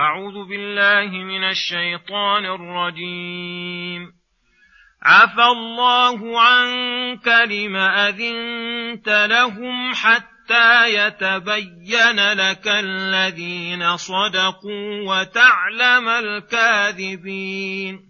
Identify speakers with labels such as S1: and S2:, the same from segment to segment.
S1: أعوذ بالله من الشيطان الرجيم عفى الله عنك لم أذنت لهم حتى يتبين لك الذين صدقوا وتعلم الكاذبين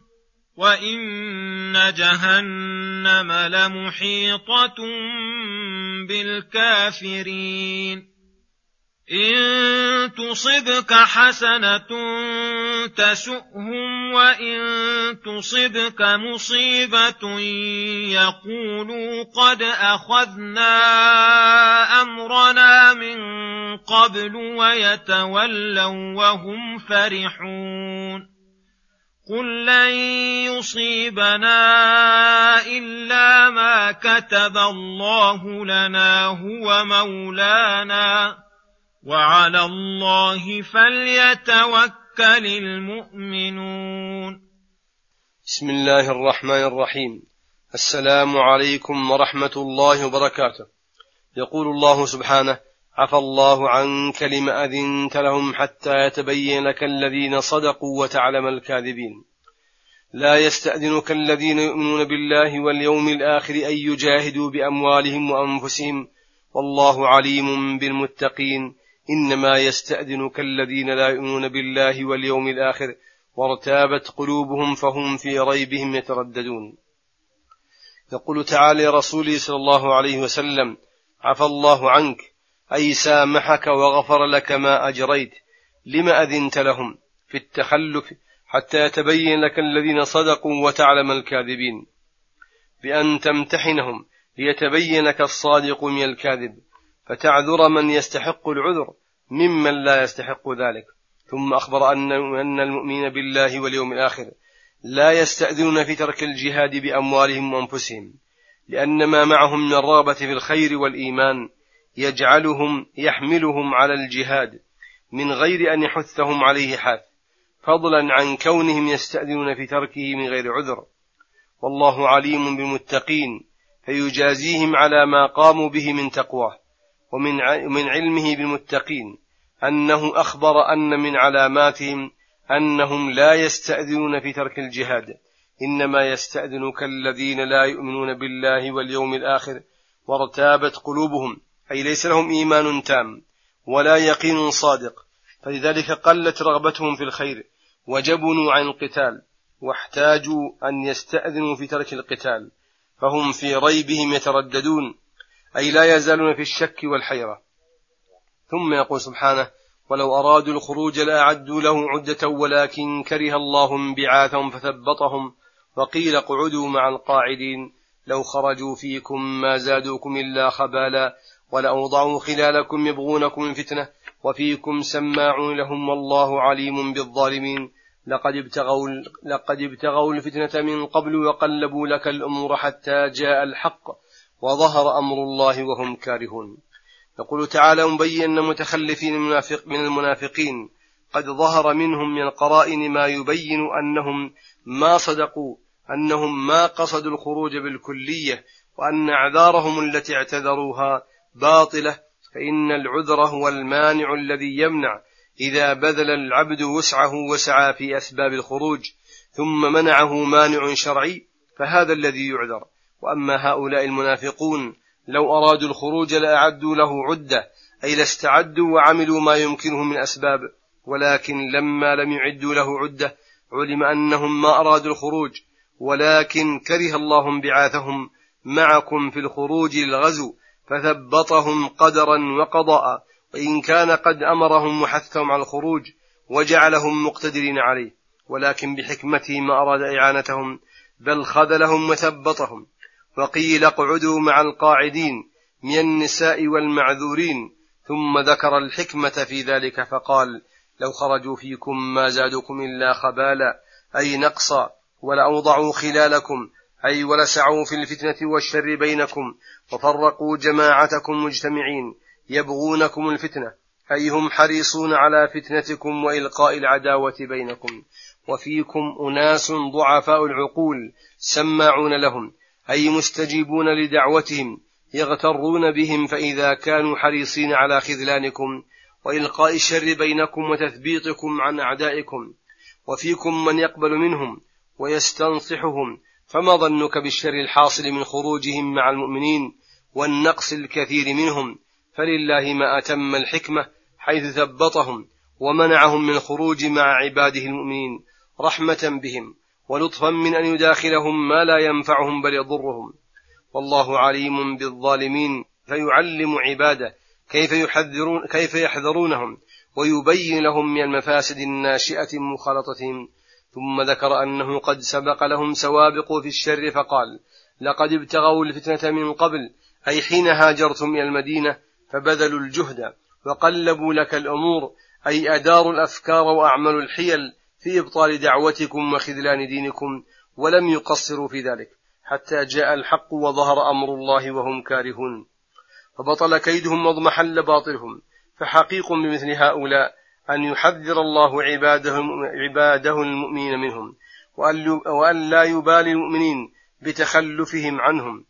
S1: وان جهنم لمحيطه بالكافرين ان تصبك حسنه تسؤهم وان تصبك مصيبه يقولوا قد اخذنا امرنا من قبل ويتولوا وهم فرحون قل لن يصيبنا الا ما كتب الله لنا هو مولانا وعلى الله فليتوكل المؤمنون
S2: بسم الله الرحمن الرحيم السلام عليكم ورحمه الله وبركاته يقول الله سبحانه عفى الله عنك لما أذنت لهم حتى يتبين لك الذين صدقوا وتعلم الكاذبين لا يستأذنك الذين يؤمنون بالله واليوم الآخر أن يجاهدوا بأموالهم وأنفسهم والله عليم بالمتقين إنما يستأذنك الذين لا يؤمنون بالله واليوم الآخر وارتابت قلوبهم فهم في ريبهم يترددون يقول تعالى لرسوله صلى الله عليه وسلم عفى الله عنك أي سامحك وغفر لك ما أجريت لما أذنت لهم في التخلف حتى يتبين لك الذين صدقوا وتعلم الكاذبين بأن تمتحنهم ليتبينك الصادق من الكاذب فتعذر من يستحق العذر ممن لا يستحق ذلك ثم أخبر أن أن المؤمنين بالله واليوم الآخر لا يستأذنون في ترك الجهاد بأموالهم وأنفسهم لأن ما معهم من الرغبة في الخير والإيمان يجعلهم يحملهم على الجهاد من غير أن يحثهم عليه حاف فضلا عن كونهم يستأذنون في تركه من غير عذر والله عليم بالمتقين فيجازيهم على ما قاموا به من تقواه ومن علمه بالمتقين أنه أخبر أن من علاماتهم أنهم لا يستأذنون في ترك الجهاد إنما يستأذنك الذين لا يؤمنون بالله واليوم الآخر وارتابت قلوبهم أي ليس لهم إيمان تام ولا يقين صادق فلذلك قلت رغبتهم في الخير وجبنوا عن القتال واحتاجوا أن يستأذنوا في ترك القتال فهم في ريبهم يترددون أي لا يزالون في الشك والحيرة ثم يقول سبحانه ولو أرادوا الخروج لأعدوا له عدة ولكن كره الله بعاثهم فثبطهم وقيل اقعدوا مع القاعدين لو خرجوا فيكم ما زادوكم إلا خبالا ولأوضعوا خلالكم يبغونكم فتنة وفيكم سماعون لهم والله عليم بالظالمين لقد ابتغوا, لقد ابتغوا الفتنة من قبل وقلبوا لك الأمور حتى جاء الحق وظهر أمر الله وهم كارهون يقول تعالى مبينا متخلفين المنافق من المنافقين قد ظهر منهم من القرائن ما يبين أنهم ما صدقوا أنهم ما قصدوا الخروج بالكلية وأن أعذارهم التي اعتذروها باطلة فإن العذر هو المانع الذي يمنع إذا بذل العبد وسعه وسعى في أسباب الخروج ثم منعه مانع شرعي فهذا الذي يعذر وأما هؤلاء المنافقون لو أرادوا الخروج لأعدوا له عدة أي لاستعدوا وعملوا ما يمكنهم من أسباب ولكن لما لم يعدوا له عدة علم أنهم ما أرادوا الخروج ولكن كره الله انبعاثهم معكم في الخروج للغزو فثبطهم قدرا وقضاء وإن كان قد أمرهم وحثهم على الخروج وجعلهم مقتدرين عليه ولكن بحكمته ما أراد إعانتهم بل خذلهم وثبطهم وقيل اقعدوا مع القاعدين من النساء والمعذورين ثم ذكر الحكمة في ذلك فقال لو خرجوا فيكم ما زادكم إلا خبالا أي نقصا ولأوضعوا خلالكم أي ولسعوا في الفتنة والشر بينكم وفرقوا جماعتكم مجتمعين يبغونكم الفتنة أي هم حريصون على فتنتكم وإلقاء العداوة بينكم وفيكم أناس ضعفاء العقول سماعون لهم أي مستجيبون لدعوتهم يغترون بهم فإذا كانوا حريصين على خذلانكم وإلقاء الشر بينكم وتثبيطكم عن أعدائكم وفيكم من يقبل منهم ويستنصحهم فما ظنك بالشر الحاصل من خروجهم مع المؤمنين والنقص الكثير منهم فلله ما أتم الحكمة حيث ثبطهم ومنعهم من الخروج مع عباده المؤمنين رحمة بهم ولطفا من أن يداخلهم ما لا ينفعهم بل يضرهم والله عليم بالظالمين فيعلم عباده كيف يحذرون كيف يحذرونهم ويبين لهم من المفاسد الناشئة من مخالطتهم ثم ذكر أنه قد سبق لهم سوابق في الشر فقال لقد ابتغوا الفتنة من قبل أي حين هاجرتم إلى المدينة فبذلوا الجهد وقلبوا لك الأمور أي أداروا الأفكار وأعملوا الحيل في إبطال دعوتكم وخذلان دينكم ولم يقصروا في ذلك حتى جاء الحق وظهر أمر الله وهم كارهون فبطل كيدهم واضمحل باطلهم فحقيق بمثل هؤلاء أن يحذر الله عباده عباده المؤمنين منهم وأن لا يبالي المؤمنين بتخلفهم عنهم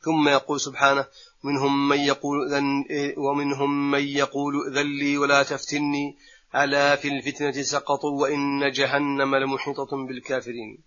S2: ثم يقول سبحانه منهم من يقول ومنهم من يقول ذلي ولا تفتني ألا في الفتنة سقطوا وإن جهنم لمحيطة بالكافرين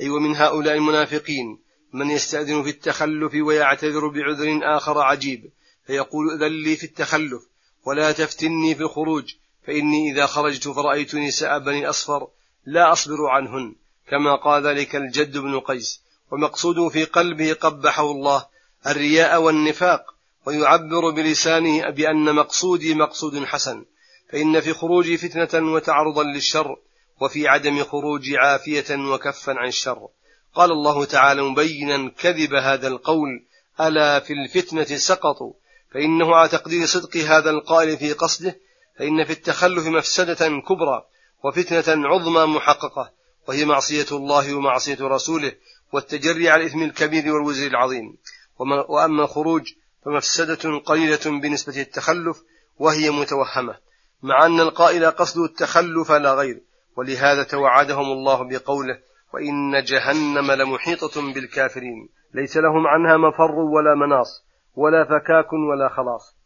S2: أي ومن هؤلاء المنافقين من يستأذن في التخلف ويعتذر بعذر آخر عجيب فيقول ذلي في التخلف ولا تفتني في الخروج فإني إذا خرجت فرأيت نساء بني أصفر لا أصبر عنهن كما قال ذلك الجد بن قيس ومقصوده في قلبه قبحه الله الرياء والنفاق ويعبر بلسانه بأن مقصودي مقصود حسن فإن في خروجي فتنة وتعرضا للشر وفي عدم خروجي عافية وكفا عن الشر قال الله تعالى مبينا كذب هذا القول ألا في الفتنة سقطوا فإنه على تقدير صدق هذا القائل في قصده فإن في التخلف مفسدة كبرى وفتنة عظمى محققة وهي معصية الله ومعصية رسوله والتجري على الإثم الكبير والوزر العظيم وأما الخروج فمفسدة قليلة بنسبة التخلف وهي متوهمة مع أن القائل قصد التخلف لا غير ولهذا توعدهم الله بقوله وإن جهنم لمحيطة بالكافرين ليس لهم عنها مفر ولا مناص ولا فكاك ولا خلاص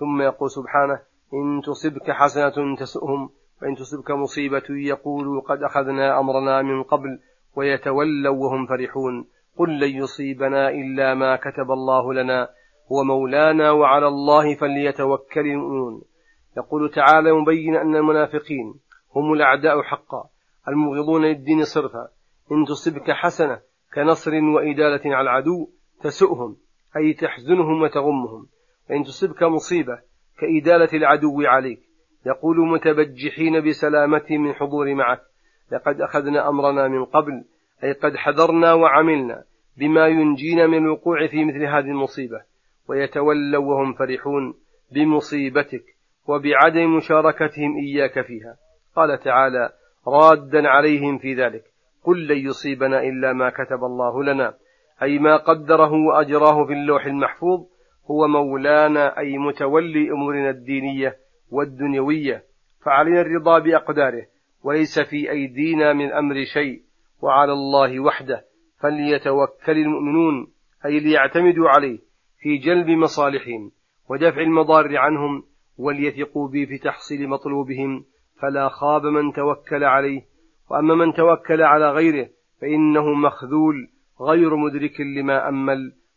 S2: ثم يقول سبحانه إن تصبك حسنة تسؤهم وإن تصبك مصيبة يقولوا قد أخذنا أمرنا من قبل ويتولوا وهم فرحون قل لن يصيبنا إلا ما كتب الله لنا هو مولانا وعلى الله فليتوكل المؤمنون يقول تعالى مبين أن المنافقين هم الأعداء حقا المبغضون للدين صرفا إن تصبك حسنة كنصر وإدالة على العدو تسؤهم أي تحزنهم وتغمهم وإن تصبك مصيبة كإدالة العدو عليك يقول متبجحين بسلامتي من حضور معك لقد أخذنا أمرنا من قبل أي قد حذرنا وعملنا بما ينجينا من الوقوع في مثل هذه المصيبة ويتولوا وهم فرحون بمصيبتك وبعدم مشاركتهم إياك فيها قال تعالى رادا عليهم في ذلك قل لن يصيبنا إلا ما كتب الله لنا أي ما قدره وأجراه في اللوح المحفوظ هو مولانا أي متولي أمورنا الدينية والدنيوية فعلينا الرضا بأقداره وليس في أيدينا من أمر شيء وعلى الله وحده فليتوكل المؤمنون أي ليعتمدوا عليه في جلب مصالحهم ودفع المضار عنهم وليثقوا به في تحصيل مطلوبهم فلا خاب من توكل عليه وأما من توكل على غيره فإنه مخذول غير مدرك لما أمل